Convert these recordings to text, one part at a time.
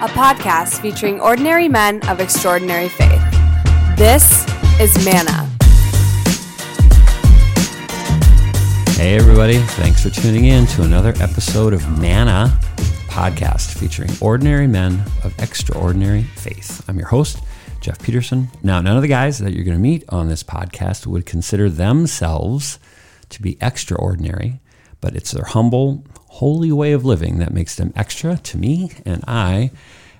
a podcast featuring ordinary men of extraordinary faith. This is Manna. Hey, everybody. Thanks for tuning in to another episode of Manna podcast featuring ordinary men of extraordinary faith. I'm your host, Jeff Peterson. Now, none of the guys that you're going to meet on this podcast would consider themselves to be extraordinary, but it's their humble, holy way of living that makes them extra to me, and I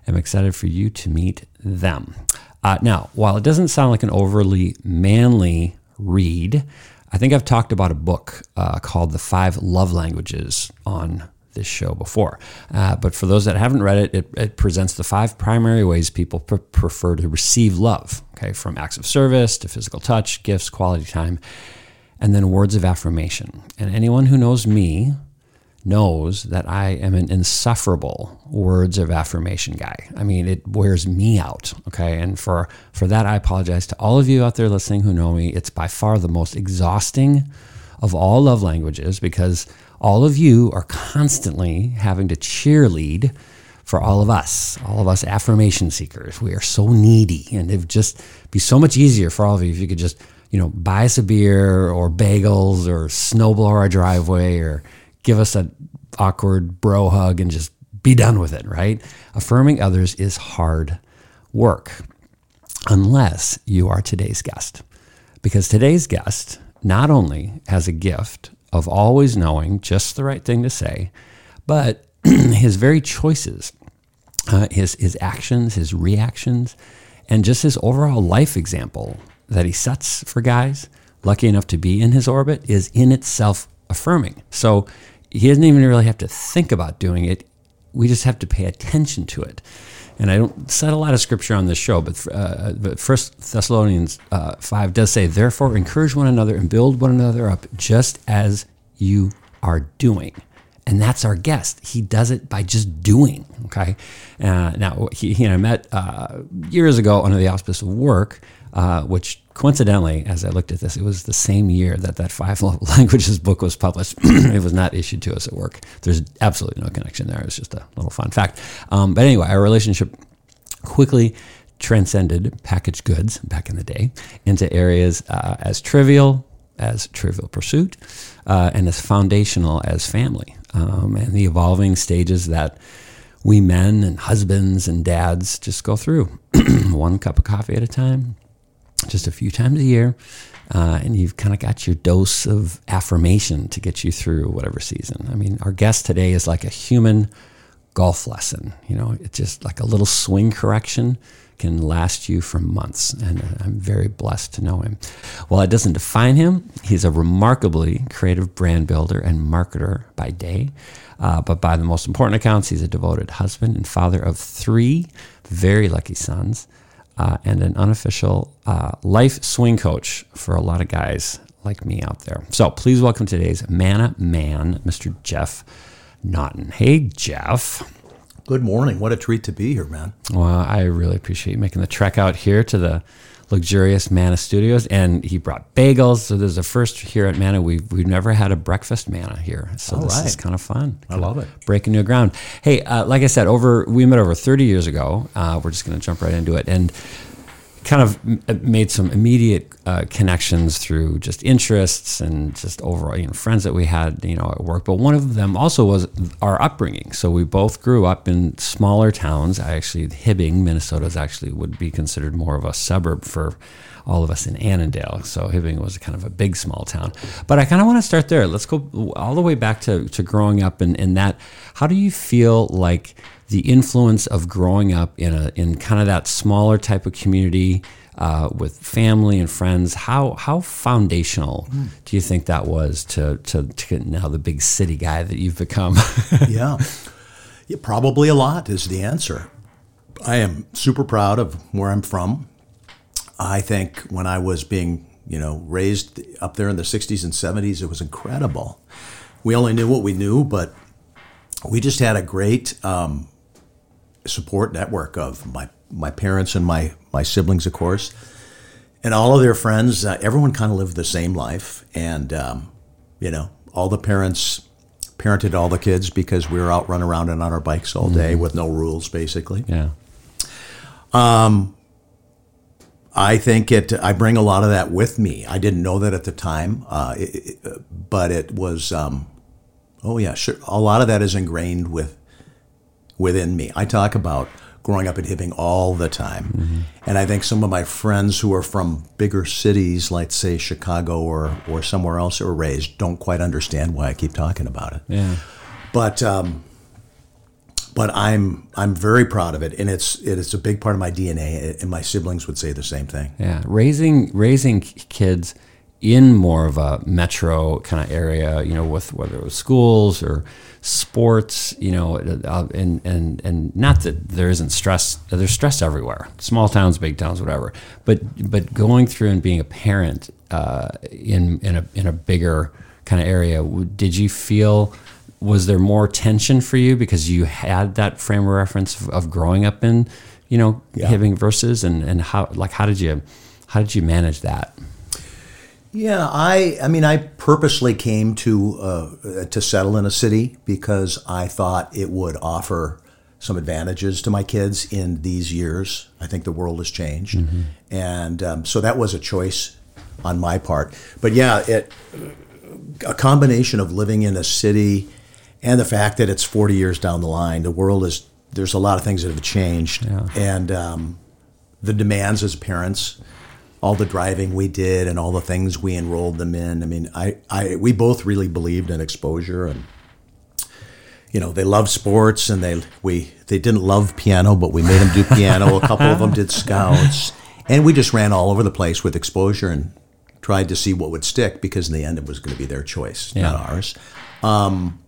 am excited for you to meet them. Uh, now, while it doesn't sound like an overly manly read, I think I've talked about a book uh, called The Five Love Languages on this show before. Uh, but for those that haven't read it, it, it presents the five primary ways people pr- prefer to receive love, okay, from acts of service to physical touch, gifts, quality time, and then words of affirmation. And anyone who knows me knows that I am an insufferable words of affirmation guy. I mean, it wears me out. Okay. And for, for that, I apologize to all of you out there listening who know me. It's by far the most exhausting of all love languages because all of you are constantly having to cheerlead for all of us, all of us affirmation seekers. We are so needy, and it would just be so much easier for all of you if you could just, you know, buy us a beer or bagels or snowblow our driveway or give us an awkward bro hug and just be done with it, right? Affirming others is hard work unless you are today's guest. Because today's guest not only has a gift of always knowing just the right thing to say, but his very choices, uh, his, his actions, his reactions, and just his overall life example that he sets for guys lucky enough to be in his orbit is in itself affirming. So he doesn't even really have to think about doing it. We just have to pay attention to it. And I don't cite a lot of scripture on this show, but uh, but First Thessalonians uh, five does say, "Therefore, encourage one another and build one another up, just as you are doing." And that's our guest. He does it by just doing. Okay. Uh, now he, he and I met uh, years ago under the auspice of work, uh, which coincidentally, as I looked at this, it was the same year that that five languages book was published. it was not issued to us at work. There's absolutely no connection there. It was just a little fun fact. Um, but anyway, our relationship quickly transcended packaged goods back in the day into areas uh, as trivial as Trivial Pursuit uh, and as foundational as family, um, and the evolving stages that we men and husbands and dads just go through, one cup of coffee at a time, just a few times a year. Uh, and you've kind of got your dose of affirmation to get you through whatever season. I mean, our guest today is like a human golf lesson. You know, it's just like a little swing correction can last you for months. And I'm very blessed to know him. While it doesn't define him, he's a remarkably creative brand builder and marketer by day. Uh, but by the most important accounts, he's a devoted husband and father of three very lucky sons uh, and an unofficial uh, life swing coach for a lot of guys like me out there. So please welcome today's Manna Man, Mr. Jeff Naughtin. Hey, Jeff. Good morning. What a treat to be here, man. Well, I really appreciate you making the trek out here to the luxurious Manna Studios, and he brought bagels. So there's a first here at Manna. We've we've never had a breakfast Manna here, so All this right. is kind of fun. I love it. breaking new ground. Hey, uh, like I said, over we met over 30 years ago. Uh, we're just going to jump right into it, and kind of uh, made some immediate uh, connections through just interests and just overall, you know, friends that we had, you know, at work. But one of them also was our upbringing. So we both grew up in smaller towns. I actually, Hibbing, Minnesota, is actually would be considered more of a suburb for all of us in Annandale. So Hibbing was kind of a big small town. But I kind of want to start there. Let's go all the way back to, to growing up and, and that. How do you feel like the influence of growing up in a in kind of that smaller type of community uh, with family and friends? How how foundational do you think that was to, to to get now the big city guy that you've become? yeah. yeah. Probably a lot is the answer. I am super proud of where I'm from. I think when I was being, you know, raised up there in the 60s and 70s, it was incredible. We only knew what we knew, but we just had a great um, support network of my, my parents and my, my siblings, of course, and all of their friends. Uh, everyone kind of lived the same life. And, um, you know, all the parents parented all the kids because we were out running around and on our bikes all day with no rules, basically. Yeah. Um, I think it. I bring a lot of that with me. I didn't know that at the time, uh, it, it- but it was. Um, oh yeah, sure. A lot of that is ingrained with within me. I talk about growing up in Hibbing all the time, and I think some of my friends who are from bigger cities, like say Chicago or or somewhere else, were raised, don't quite understand why I keep talking about it. Yeah. But um, but I'm I'm very proud of it, and it's it's a big part of my DNA, and my siblings would say the same thing. Yeah, raising raising kids in more of a metro kind of area, you know, with whether it was schools or sports, you know, uh, and and and not that there isn't stress. There's stress everywhere, small towns, big towns, whatever. But but going through and being a parent uh, in in a in a bigger kind of area, did you feel? Was there more tension for you because you had that frame of reference of, of growing up in, you know, Yeah. Hibbing versus and and how like how did you how did you manage that? Yeah, I I mean I purposely came to uh, to settle in a city because I thought it would offer some advantages to my kids in these years. I think the world has changed, and um, so that was a choice on my part. But yeah, it a combination of living in a city and the fact that it's 40 years down the line, the world is there's a lot of things that have changed, and um, the demands as parents, all the driving we did, and all the things we enrolled them in. I mean, I, I we both really believed in exposure, and you know, they loved sports, and they we they didn't love piano, but we made them do piano. A couple of them did scouts, and we just ran all over the place with exposure and tried to see what would stick because in the end it was going to be their choice, not Yeah. ours. Um,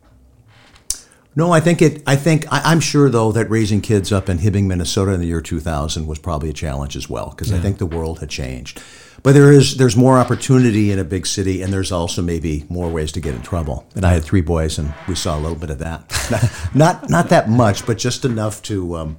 No, I think it. I think I, I'm sure though that raising kids up in Hibbing, Minnesota, in the year 2000 was probably a challenge as well because I think the world had changed. But there is there's more opportunity in a big city, and there's also maybe more ways to get in trouble. And I had three boys, and we saw a little bit of that. not not that much, but just enough to um,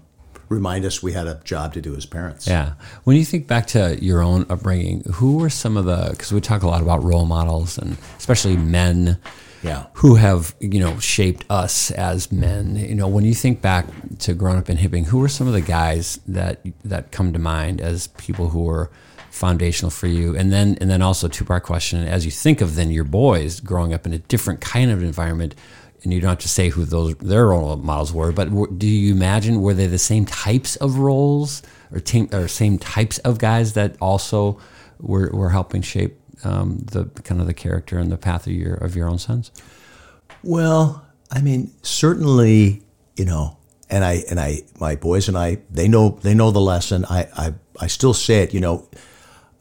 remind us we had a job to do as parents. Yeah. When you think back to your own upbringing, who were some of the, because we talk a lot about role models and especially men Yeah. who have, you know, shaped us as men. You know, when you think back to growing up in Hibbing, who were some of the guys that, that come to mind as people who were foundational for you? And then, and then also two part question, as you think of then your boys growing up in a different kind of environment, and you don't have to say who those their role models were, but do you imagine were they the same types of roles or team or same types of guys that also were, were helping shape um, the kind of the character and the path of your of your own sons? Well, I mean, certainly, you know, and I and I, my boys and I, they know they know the lesson. I I, I still say it. You know,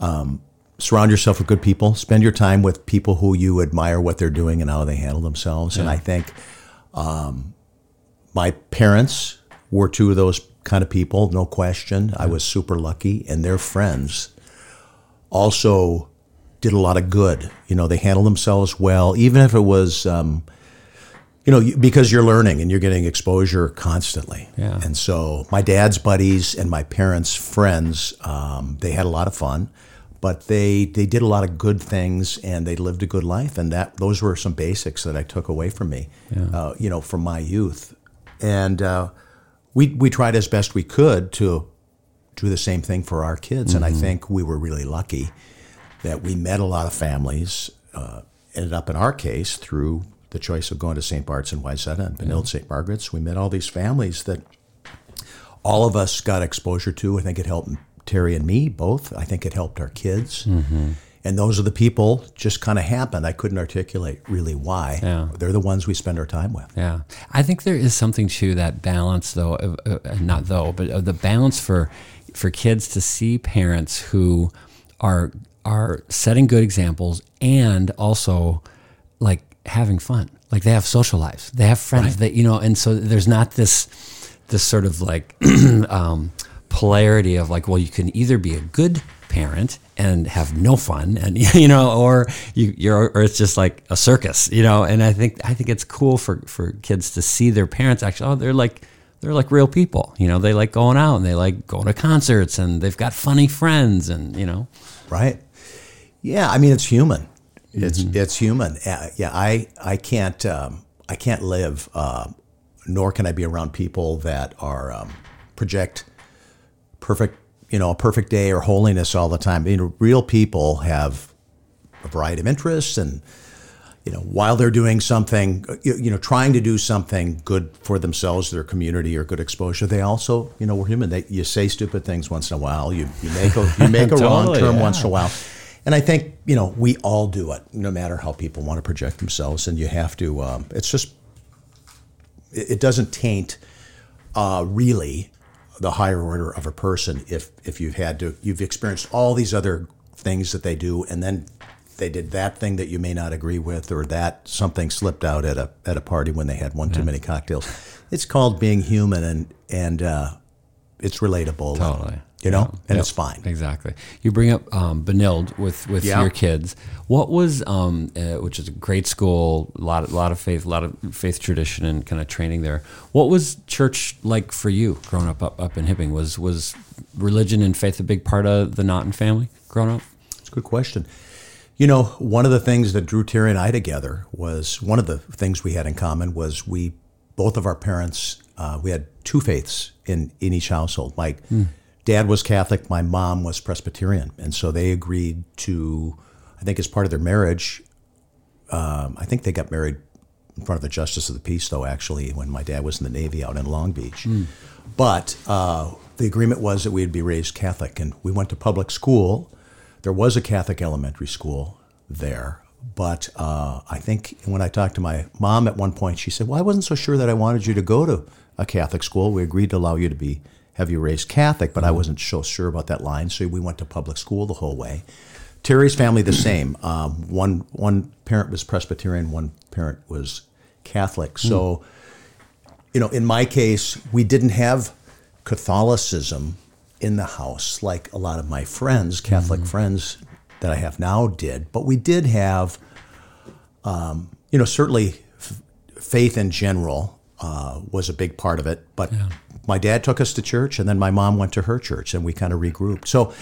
um, surround yourself with good people. Spend your time with people who you admire what they're doing and how they handle themselves. And I think um, my parents were two of those kind of people, no question. I was super lucky, and their friends also did a lot of good. You know, they handled themselves well, even if it was, um, you know, because you're learning and you're getting exposure constantly. Yeah. And so my dad's buddies and my parents' friends, um, they had a lot of fun, but they they did a lot of good things and they lived a good life. And that those were some basics that I took away from me, uh, you know, from my youth. And uh, we we tried as best we could to do the same thing for our kids. And I think we were really lucky that we met a lot of families. Uh, ended up in our case through the choice of going to St. Bart's and Wayzata and Benilde St. Margaret's. We met all these families that all of us got exposure to. I think it helped Terry and me both. I think it helped our kids. And those are the people just kind of happened. I couldn't articulate really why. Yeah. They're the ones we spend our time with. Yeah, I think there is something to that balance, though. Of, uh, not though, but of the balance for for kids to see parents who are are setting good examples and also like having fun. Like they have social lives, they have friends. That you know, and so there's not this this sort of like um, polarity of like, well, you can either be a good parent and have no fun, and you know, or you, you're, or it's just like a circus, you know. And I think I think it's cool for for kids to see their parents actually. Oh, they're like they're like real people, you know. They like going out and they like going to concerts and they've got funny friends, and you know, Right. Yeah, I mean it's human. It's it's human. Uh, yeah, I I can't um, I can't live, uh, nor can I be around people that are um, project perfect, you know, a perfect day or holiness all the time. You know, real people have a variety of interests and you know, while they're doing something, you, you know, trying to do something good for themselves, their community, or good exposure, they also, you know, we're human. They, you say stupid things once in a while. You, you make a, you make a Totally, wrong turn yeah. once in a while. And I think, you know, we all do it, no matter how people want to project themselves. And you have to, um, it's just, it, it doesn't taint uh, really the higher order of a person if if you've had to you've experienced all these other things that they do and then they did that thing that you may not agree with or that something slipped out at a at a party when they had one too many cocktails it's called being human and and uh, it's relatable Totally. You know Yeah. and Yep. it's fine Exactly. You bring up um, Benilde with with Yeah. your kids. What was um, uh, which is a great school, a lot, lot of faith, a lot of faith tradition and kind of training there. What was church like for you growing up up, up in Hibbing? Was was religion and faith a big part of the Naughtin family growing up? It's a good question. You know, one of the things that drew Terry and I together was one of the things we had in common was we both of our parents uh, we had two faiths in in each household. My dad was Catholic, my mom was Presbyterian, and so they agreed to. I think as part of their marriage, um, I think they got married in front of the Justice of the Peace, though. Actually, when my dad was in the Navy out in Long Beach, but uh, the agreement was that we'd be raised Catholic, and we went to public school. There was a Catholic elementary school there, but uh, I think when I talked to my mom at one point, she said, "Well, I wasn't so sure that I wanted you to go to a Catholic school. We agreed to allow you to be have you raised Catholic, but I wasn't so sure about that line, so we went to public school the whole way." Terry's family the same. Um, one one parent was Presbyterian, one parent was Catholic. So, you know, in my case, we didn't have Catholicism in the house like a lot of my friends, Catholic friends that I have now, did. But we did have, um, you know, certainly f- faith in general uh, was a big part of it. But my dad took us to church, and then my mom went to her church, and we kind of regrouped. So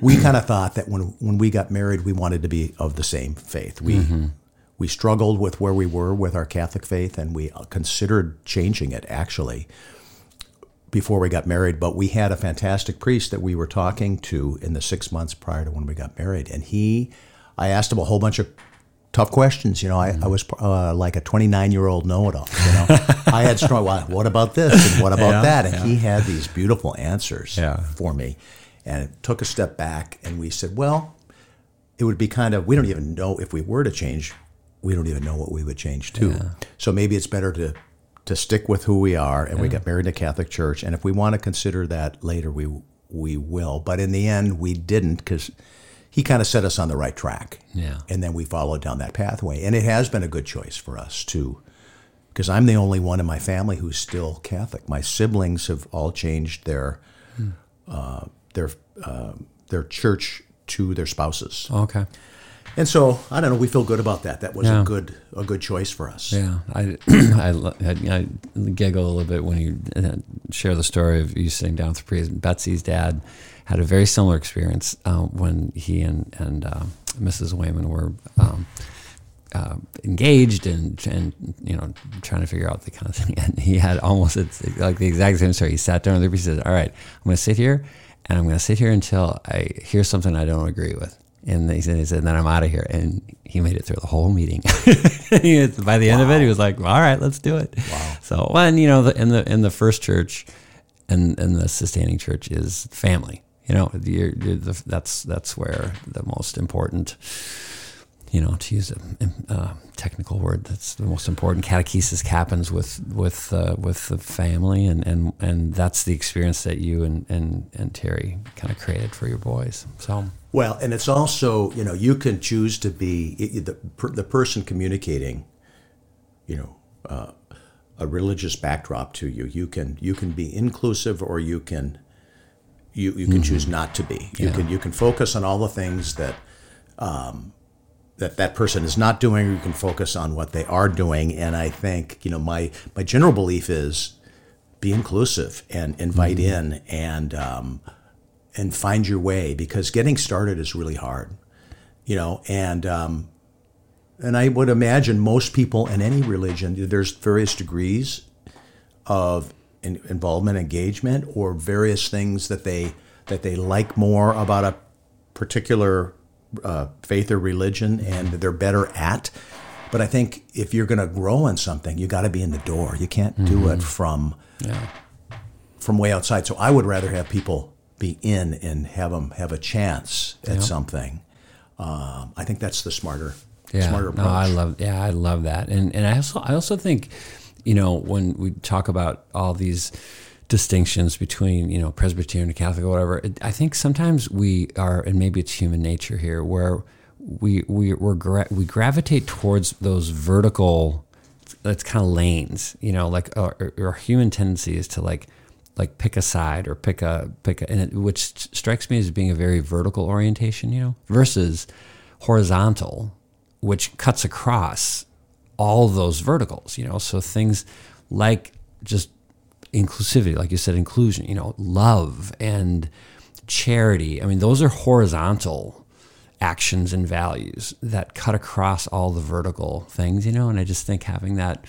we kind of thought that when when we got married, we wanted to be of the same faith. We we struggled with where we were with our Catholic faith, and we uh, considered changing it actually before we got married. But we had a fantastic priest that we were talking to in the six months prior to when we got married, and he, I asked him a whole bunch of tough questions. You know, I, I was uh, like a 29 year old know it all. You know, I had strong. Well, what about this and what about Yeah, that? And he had these beautiful answers Yeah. for me, and it took a step back, and we said, well, it would be kind of we don't even know if we were to change we don't even know what we would change to so maybe it's better to to stick with who we are and we got married in a catholic church and if we want to consider that later we we will but in the end we didn't because he kind of set us on the right track Yeah. and then we followed down that pathway and it has been a good choice for us too because i'm the only one in my family who's still catholic my siblings have all changed their uh, their uh, their church to their spouses Okay. and so I don't know. We feel good about that. That was Yeah. a good a good choice for us. Yeah, I, I, I, I giggle a little bit when you uh, share the story of you sitting down with the priest. Betsy's dad had a very similar experience uh, when he and and uh, Mrs. Wayman were um, uh, engaged and and you know trying to figure out the kind of thing. And he had almost it's like the exact same story. He sat down and and said, "All right, I'm going to sit here, and I'm going to sit here until I hear something I don't agree with." And he said, he said, then I'm out of here. And he made it through the whole meeting. By the end of it, he was like, all right, let's do it. Wow. So, when, you know, the, in the, in the first church and, and the sustaining church is family, you know, you're the, that's, that's where the most important, you know, to use a, uh technical word, that's the most important catechesis happens with, with, uh, with the family. And, and, and that's the experience that you and, and, and Terry kind of created for your boys. So, Well, and it's also you know you can choose to be the the person communicating, you know, uh, a religious backdrop to you. You can you can be inclusive or you can you you can choose not to be. You Yeah. can you can focus on all the things that. Um, that that person is not doing, or you can focus on what they are doing. And I think you know my my general belief is be inclusive and invite in and um, and find your way because getting started is really hard, you know. And um, and I would imagine most people in any religion, there's various degrees of in, involvement, engagement, or various things that they that they like more about a particular uh, faith or religion, and they're better at. But I think if you're going to grow in something, you got to be in the door. You can't do it from from way outside. So I would rather have people be in and have them have a chance at something. Um, I think that's the smarter yeah, smarter approach. No, I love. Yeah, I love that, and and I also I also think, you know, when we talk about all these distinctions between you know Presbyterian and Catholic or whatever, I think sometimes we are, and maybe it's human nature here, where we we we're gra- we gravitate towards those vertical, that's kind of lanes, you know, like our, our human tendency is to like like pick a side or pick a pick a, and it, which strikes me as being a very vertical orientation, you know, versus horizontal which cuts across all those verticals, you know. So things like just inclusivity, like you said, inclusion, you know, love and charity. I mean, those are horizontal actions and values that cut across all the vertical things, you know. And I just think having that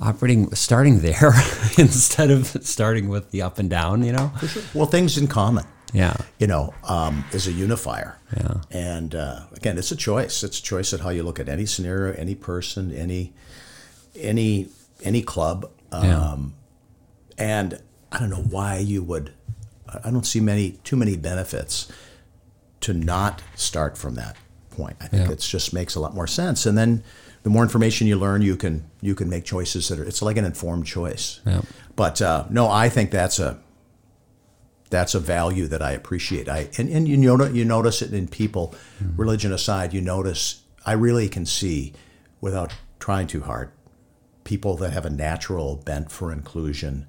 operating, starting there instead of starting with the up and down, you know. Sure. Well, things in common. Yeah. You know, um, is a unifier. Yeah. And uh, again, it's a choice. It's a choice at how you look at any scenario, any person, any any any club. Um, Yeah. And I don't know why you would. I don't see many too many benefits to not start from that point. I think Yeah. it just makes a lot more sense. And then the more information you learn, you can you can make choices that are. It's like an informed choice. Yeah. But uh, no, I think that's a that's a value that I appreciate. I and, and you notice you notice it in people, religion aside. You notice I really can see, without trying too hard, people that have a natural bent for inclusion,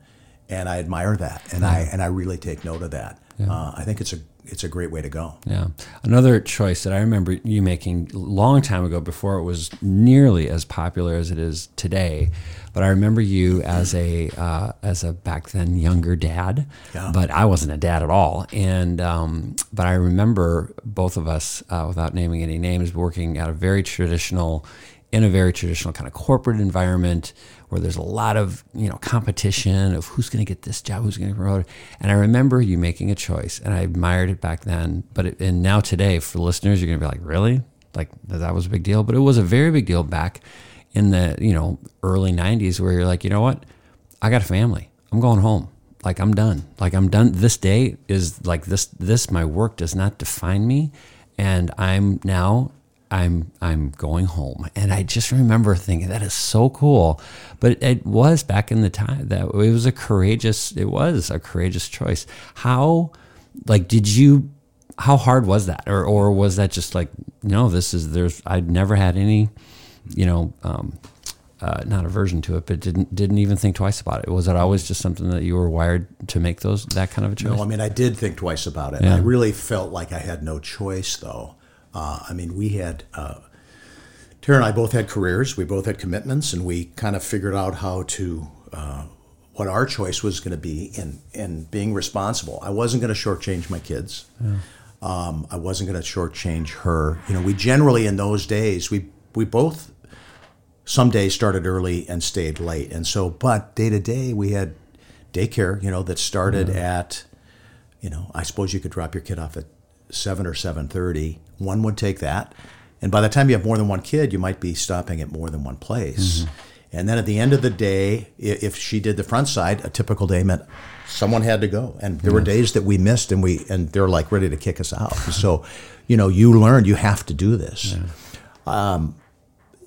and I admire that, and I and I really take note of that. Uh, I think it's a it's a great way to go. Yeah. Another choice that I remember you making a long time ago before it was nearly as popular as it is today. But I remember you as a uh, as a back then younger dad, Yeah. but I wasn't a dad at all. And um, but I remember both of us, uh, without naming any names, working at a very traditional, in a very traditional kind of corporate environment where there's a lot of you know competition of who's going to get this job, who's going to get promoted. And I remember you making a choice, and I admired it back then. But it, and now today, for listeners, you're going to be like, really, like that was a big deal. But it was a very big deal back in the you know early '90s, where you're like, you know what, I got a family, I'm going home. Like I'm done. Like I'm done. This day is like this. This my work does not define me, and I'm now I'm I'm going home, and I just remember thinking that is so cool. But it was back in the time that it was a courageous. It was a courageous choice. How, like, did you? How hard was that, or or was that just like no? This is there's. I'd never had any, you know, um, uh, not aversion to it, but didn't didn't even think twice about it. Was it always just something that you were wired to make those that kind of a choice? No, I mean I did think twice about it. Yeah. I really felt like I had no choice, though. Uh, I mean, we had uh, Tara and I both had careers. We both had commitments, and we kind of figured out how to uh, what our choice was going to be in in being responsible. I wasn't going to shortchange my kids. Um, I wasn't going to shortchange her. You know, we generally in those days we we both some days started early and stayed late, and so but day to day we had daycare. You know, that started at you know, I suppose you could drop your kid off at seven or seven thirty. One would take that, and by the time you have more than one kid, you might be stopping at more than one place. And then at the end of the day, if she did the front side, a typical day meant someone had to go, and there were days that we missed, and we and they're like ready to kick us out. so, you know, you learn you have to do this. Um,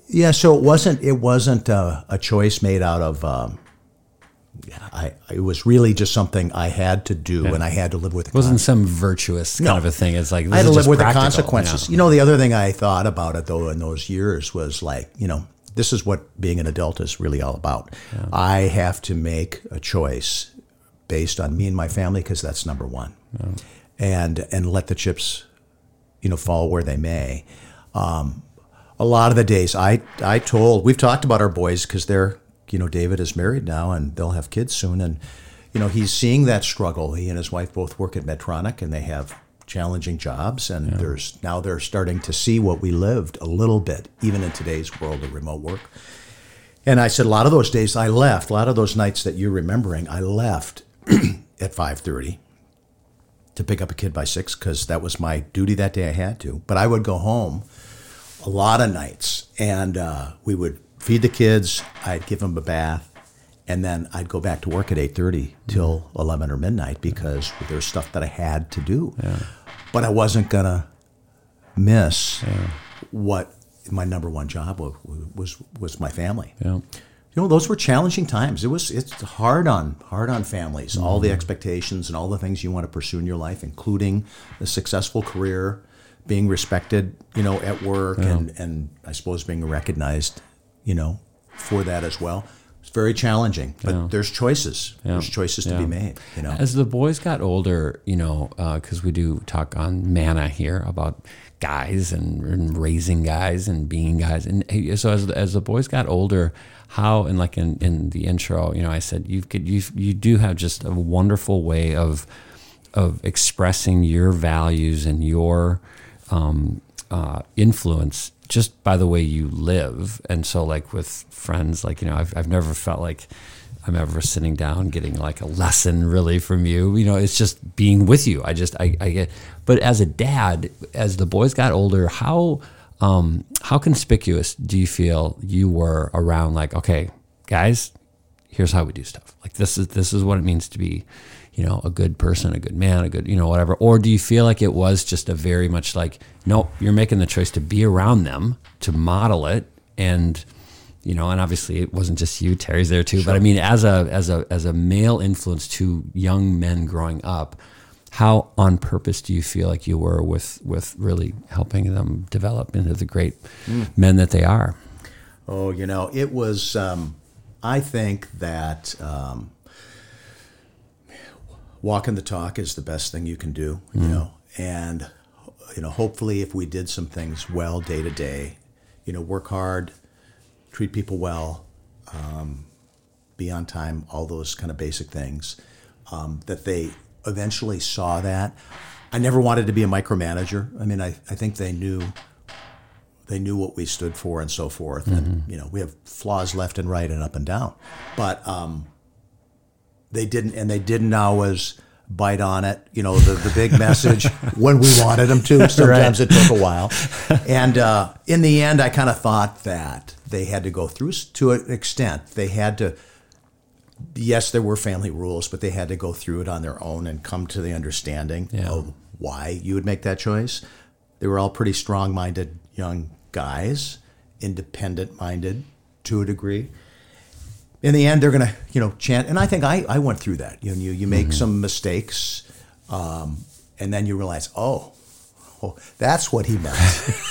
yeah, so it wasn't it wasn't a, a choice made out of. Um, yeah, I it was really just something I had to do, and I had to live with. it wasn't some virtuous kind No. of a thing. It's like this I had to is live with the consequences. Yeah. You know, the other thing I thought about it though in those years was like, you know, this is what being an adult is really all about. I have to make a choice based on me and my family because that's number one, and and let the chips, you know, fall where they may. Um, a lot of the days I I told we've talked about our boys because they're you know David is married now and they'll have kids soon and you know he's seeing that struggle. He and his wife both work at Medtronic and they have challenging jobs, and there's now they're starting to see what we lived a little bit, even in today's world of remote work. And I said a lot of those days I left, a lot of those nights that you're remembering, I left at 5:30 to pick up a kid by 6 cuz that was my duty that day I had to. But I would go home a lot of nights and uh, we would feed the kids, I'd give them a bath, and then I'd go back to work at 8:30 till 11 or midnight because there's stuff that I had to do. But I wasn't going to miss what my number one job was was, was my family. Yeah. You know, those were challenging times. It was it's hard on hard on families. All the mm-hmm. expectations and all the things you want to pursue in your life, including a successful career, being respected, you know, at work, and and I suppose being recognized, you know, for that as well. It's very challenging, but there's choices. There's choices to be made. You know, As the boys got older, you know, because we do talk on Manna here about guys and, and raising guys and being guys, and so as as the boys got older, how and like in, in the intro, you know, I said you could you you do have just a wonderful way of of expressing your values and your um, uh, influence just by the way you live. And so, like with friends, like you know, I've I've never felt like I'm ever sitting down getting like a lesson really from you. You know, it's just being with you. I just I, I get. But as a dad, as the boys got older, how um, how conspicuous do you feel you were around? Like, okay, guys, here's how we do stuff. Like this is this is what it means to be, you know, a good person, a good man, a good, you know, whatever. Or do you feel like it was just a very much like, no, you're making the choice to be around them, to model it, and you know, and obviously it wasn't just you, Terry's there too. But I mean, as a as a as a male influence to young men growing up, how on purpose do you feel like you were with with really helping them develop into the great men that they are? Oh, you know, it was. Um, I think that um, walking the talk is the best thing you can do. You know, and you know, hopefully, if we did some things well day to day, you know, work hard, treat people well, um, be on time, all those kind of basic things, um, that they eventually saw that. I never wanted to be a micromanager. I mean, I, I think they knew they knew what we stood for and so forth. And you know, we have flaws left and right and up and down, but um, they didn't, and they didn't always bite on it. You know, the the big message when we wanted them to. Sometimes it took a while, and uh, in the end, I kind of thought that they had to go through to an extent. They had to. Yes, there were family rules, but they had to go through it on their own and come to the understanding of why you would make that choice. They were all pretty strong-minded young guys, independent-minded to a degree. In the end, they're going to, you know, chant. And I think I, I went through that. You know, you, you make some mistakes, um, and then you realize, oh, oh, that's what he meant.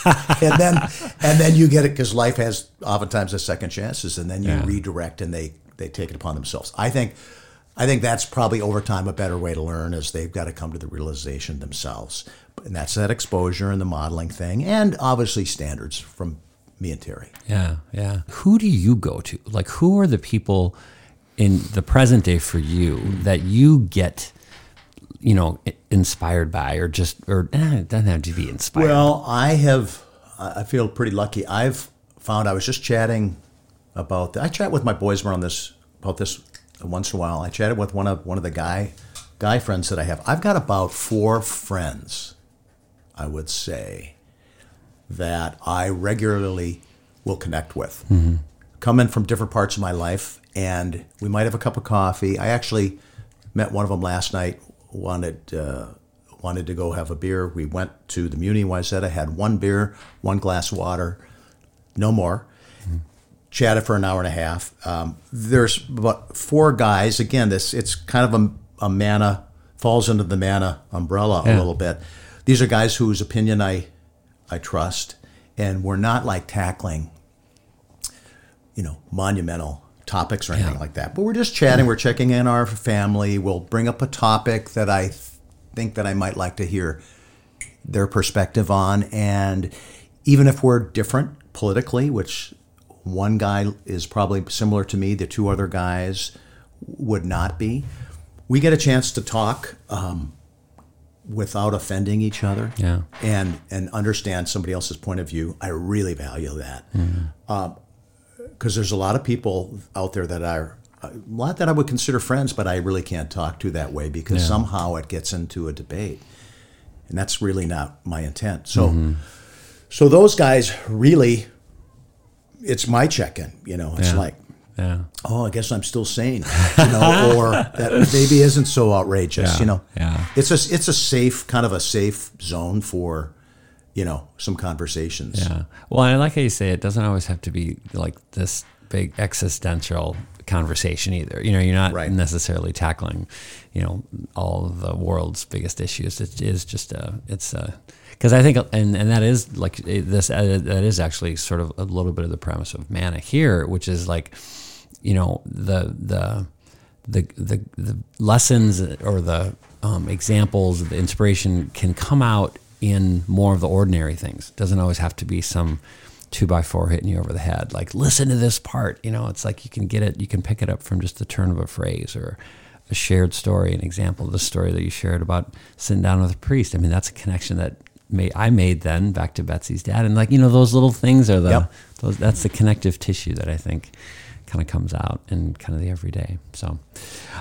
and then and then you get it because life has oftentimes a second chances, and then you Yeah. redirect and they they take it upon themselves. I think. I think that's probably over time a better way to learn is they've got to come to the realization themselves. And that's that exposure and the modeling thing, and obviously standards from me and Terry. Yeah, yeah. Who do you go to? Like, who are the people in the present day for you that you get, you know, inspired by, or just, or eh, it doesn't have to be inspired. Well, I have. I feel pretty lucky. I've found. I was just chatting about. I chat with my boys around this about this once in a while. I chatted with one of one of the guy guy friends that I have. I've got about four friends. I would say that I regularly will connect with, come in from different parts of my life, and we might have a cup of coffee. I actually met one of them last night. wanted uh, wanted to go have a beer. We went to the Muni Wayzata, had one beer, one glass of water, no more. Chatted for an hour and a half. Um, there's about four guys. Again, this it's kind of a, a manna falls under the manna umbrella a little bit. These are guys whose opinion I I trust, and we're not like tackling, you know, monumental topics or anything Yeah. like that. But we're just chatting. We're checking in our family. We'll bring up a topic that I th- think that I might like to hear their perspective on, and even if we're different politically, which one guy is probably similar to me, the two other guys would not be. We get a chance to talk. Um, without offending each other. Yeah. And and understand somebody else's point of view. I really value that. Because um, there's a lot of people out there that are a lot that I would consider friends, but I really can't talk to that way because Yeah. somehow it gets into a debate, and that's really not my intent. So, mm-hmm. so those guys really, it's my check-in. You know, it's Yeah. like Yeah. oh, I guess I'm still sane, you know, or that maybe isn't so outrageous, Yeah, you know. yeah. It's a it's a safe kind of a safe zone for, you know, some conversations. Yeah. Well, I like how you say it doesn't always have to be like this big existential conversation either. You know, you're not Right. necessarily tackling, you know, all of the world's biggest issues. It is just a, it's a, because I think, and, and that is like this, uh, that is actually sort of a little bit of the premise of Manna here, which is like, you know, the, the, the, the, the lessons or the um, examples, the inspiration can come out in more of the ordinary things. It Doesn't always have to be some two by four hitting you over the head. Like, listen to this part. You know, it's like you can get it, you can pick it up from just the turn of a phrase or a shared story, an example of the story that you shared about sitting down with a priest. I mean, that's a connection that made, I made then back to Betsy's dad. And like, you know, those little things are the, Yep. those, that's the connective tissue that I think kind of comes out in kind of the everyday. So,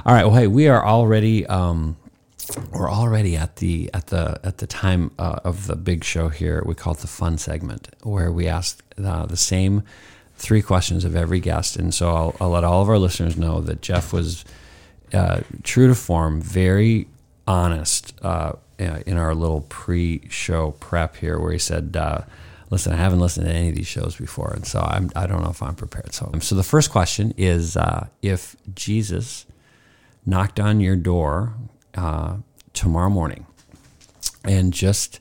all right. Well, hey, we are already, um, we're already at the at the at the time uh, of the big show here. We call it the fun segment, where we ask uh, the same three questions of every guest, and so I'll, I'll let all of our listeners know that Jeff was uh, true to form, very honest uh, in our little pre-show prep here, where he said. Uh, Listen, I haven't listened to any of these shows before, and so I'm, I don't know if I'm prepared. So, so the first question is: uh, If Jesus knocked on your door uh, tomorrow morning and just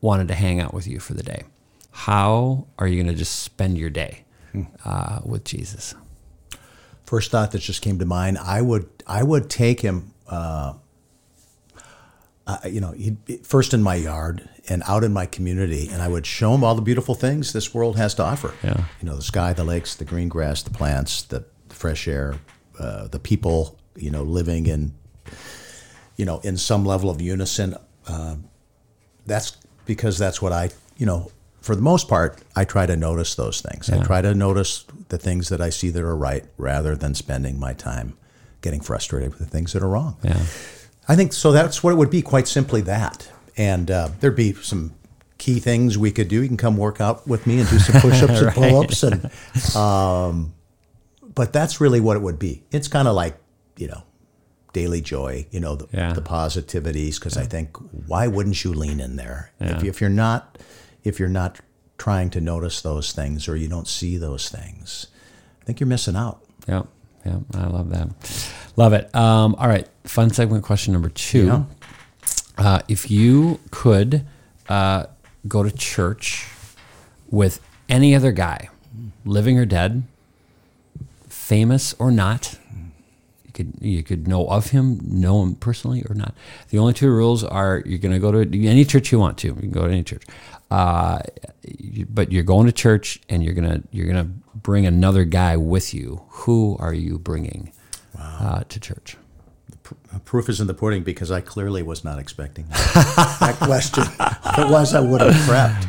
wanted to hang out with you for the day, how are you going to just spend your day uh, with Jesus? First thought that just came to mind, I would I would take him, uh, uh, you know, he'd be first in my yard and out in my community, and I would show him all the beautiful things this world has to offer. Yeah. You know, the sky, the lakes, the green grass, the plants, the fresh air, uh, the people, you know, living in, you know, in some level of unison. Um, that's because that's what I, you know, for the most part, I try to notice those things. I try to notice the things that I see that are right rather than spending my time getting frustrated with the things that are wrong. Yeah. I think so. That's what it would be. Quite simply that, and uh, there'd be some key things we could do. You can come work out with me and do some push-ups and pull-ups, and um, but that's really what it would be. It's kind of like you know, daily joy. You know, the, Yeah. the positivities. Because I think why wouldn't you lean in there if, Yeah. you, if you're not if you're not trying to notice those things or you don't see those things, I think you're missing out. Yeah. Yeah. I love that. Love it. Um, all right. Fun segment question number two. Yeah. Uh, if you could uh, go to church with any other guy, living or dead, famous or not, you could you could know of him, know him personally or not. The only two rules are you're going to go to any church you want to. You can go to any church, uh, but you're going to church and you're gonna you're gonna bring another guy with you. Who are you bringing uh, to church? Proof is in the pudding because I clearly was not expecting that, that question. If it was, I would have prepped.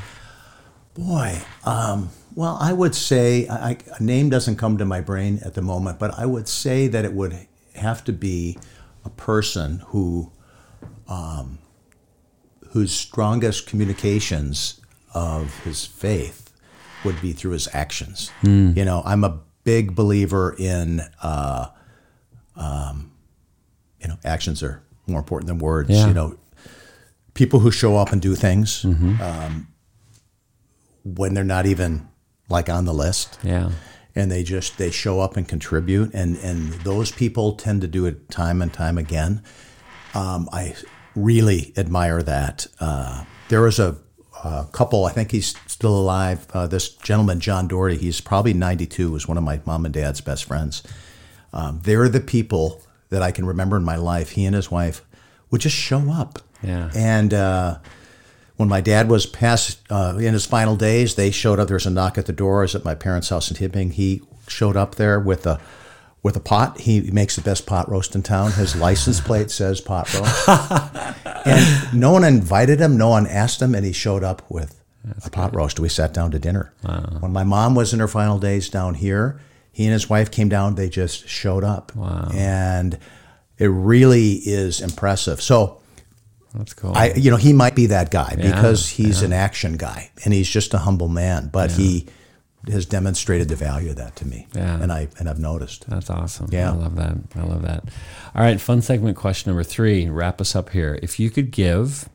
Boy, um, well, I would say I- a name doesn't come to my brain at the moment, but I would say that it would have to be a person who, um, whose strongest communications of his faith would be through his actions. You know, I'm a big believer in. Uh, you know, actions are more important than words. Yeah. You know, people who show up and do things um, when they're not even like on the list, Yeah. and they just they show up and contribute, and and those people tend to do it time and time again. Um, I really admire that. Uh, there was a, a couple. I think he's still alive. Uh, this gentleman, John Doherty. He's probably 92. Was one of my mom and dad's best friends. Um, they're the people that I can remember in my life. He and his wife would just show up. Yeah. And uh, when my dad was past uh, in his final days, they showed up. There was a knock at the door. I was at my parents' house in Hibbing. He showed up there with a with a pot. He makes the best pot roast in town. His license plate says pot roast. and no one invited him, no one asked him, and he showed up with a pot roast. We sat down to dinner. When my mom was in her final days down here, he and his wife came down. They just showed up. And it really is impressive. So, That's cool. I, you know, he might be that guy because he's an action guy and he's just a humble man, but he has demonstrated the value of that to me. Yeah. And I, and I've noticed. That's awesome. Yeah. I love that. I love that. All right, fun segment question number three. Wrap us up here. If you could give,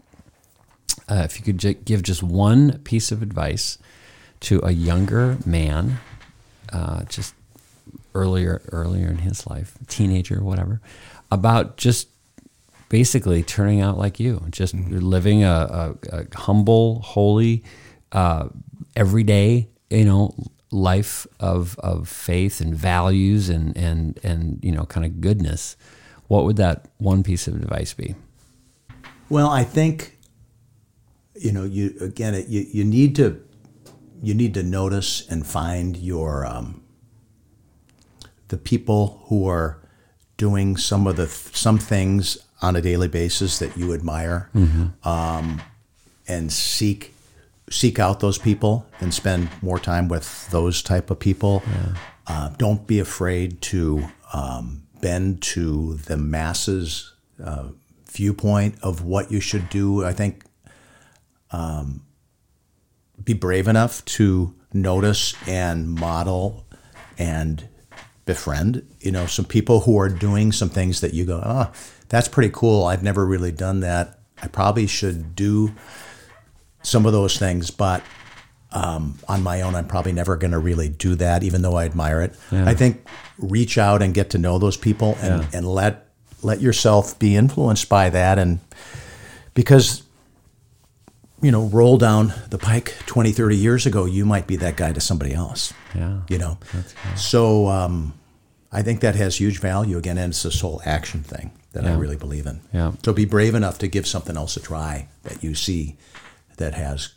uh, if you could j- give just one piece of advice to a younger man, uh, just earlier, earlier in his life, teenager, whatever, about just basically turning out like you, just living a, a, a humble, holy, uh, everyday, you know, life of of faith and values and and and you know, kind of goodness. What would that one piece of advice be? Well, I think, you know, you, again, it, you, you need to, you need to notice and find your, um, the people who are doing some of the, some things on a daily basis that you admire. Um, and seek seek out those people and spend more time with those type of people. Uh, don't be afraid to um, bend to the masses' uh, viewpoint of what you should do. I think um, be brave enough to notice and model and befriend. You know, some people who are doing some things that you go, oh, that's pretty cool. I've never really done that. I probably should do some of those things, but um, on my own, I'm probably never going to really do that, even though I admire it. I think reach out and get to know those people and, Yeah. and let let yourself be influenced by that, and because you know, roll down the pike 20, 30 years ago, you might be that guy to somebody else. Yeah. You know, so um, I think that has huge value again, and it's this whole action thing that I really believe in. Yeah. So be brave enough to give something else a try that you see that has,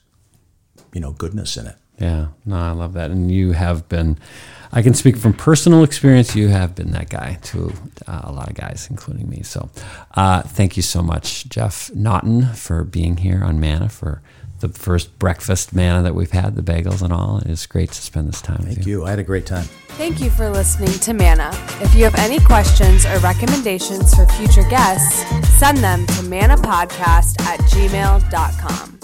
you know, goodness in it. Yeah, no, I love that. And you have been, I can speak from personal experience, you have been that guy to uh, a lot of guys, including me. So uh, thank you so much, Jeff Naughtin, for being here on Manna, for the first breakfast manna that we've had, the bagels and all. It is great to spend this time with Thank you. I had a great time. Thank you for listening to Manna. If you have any questions or recommendations for future guests, send them to manapodcast at gmail.com.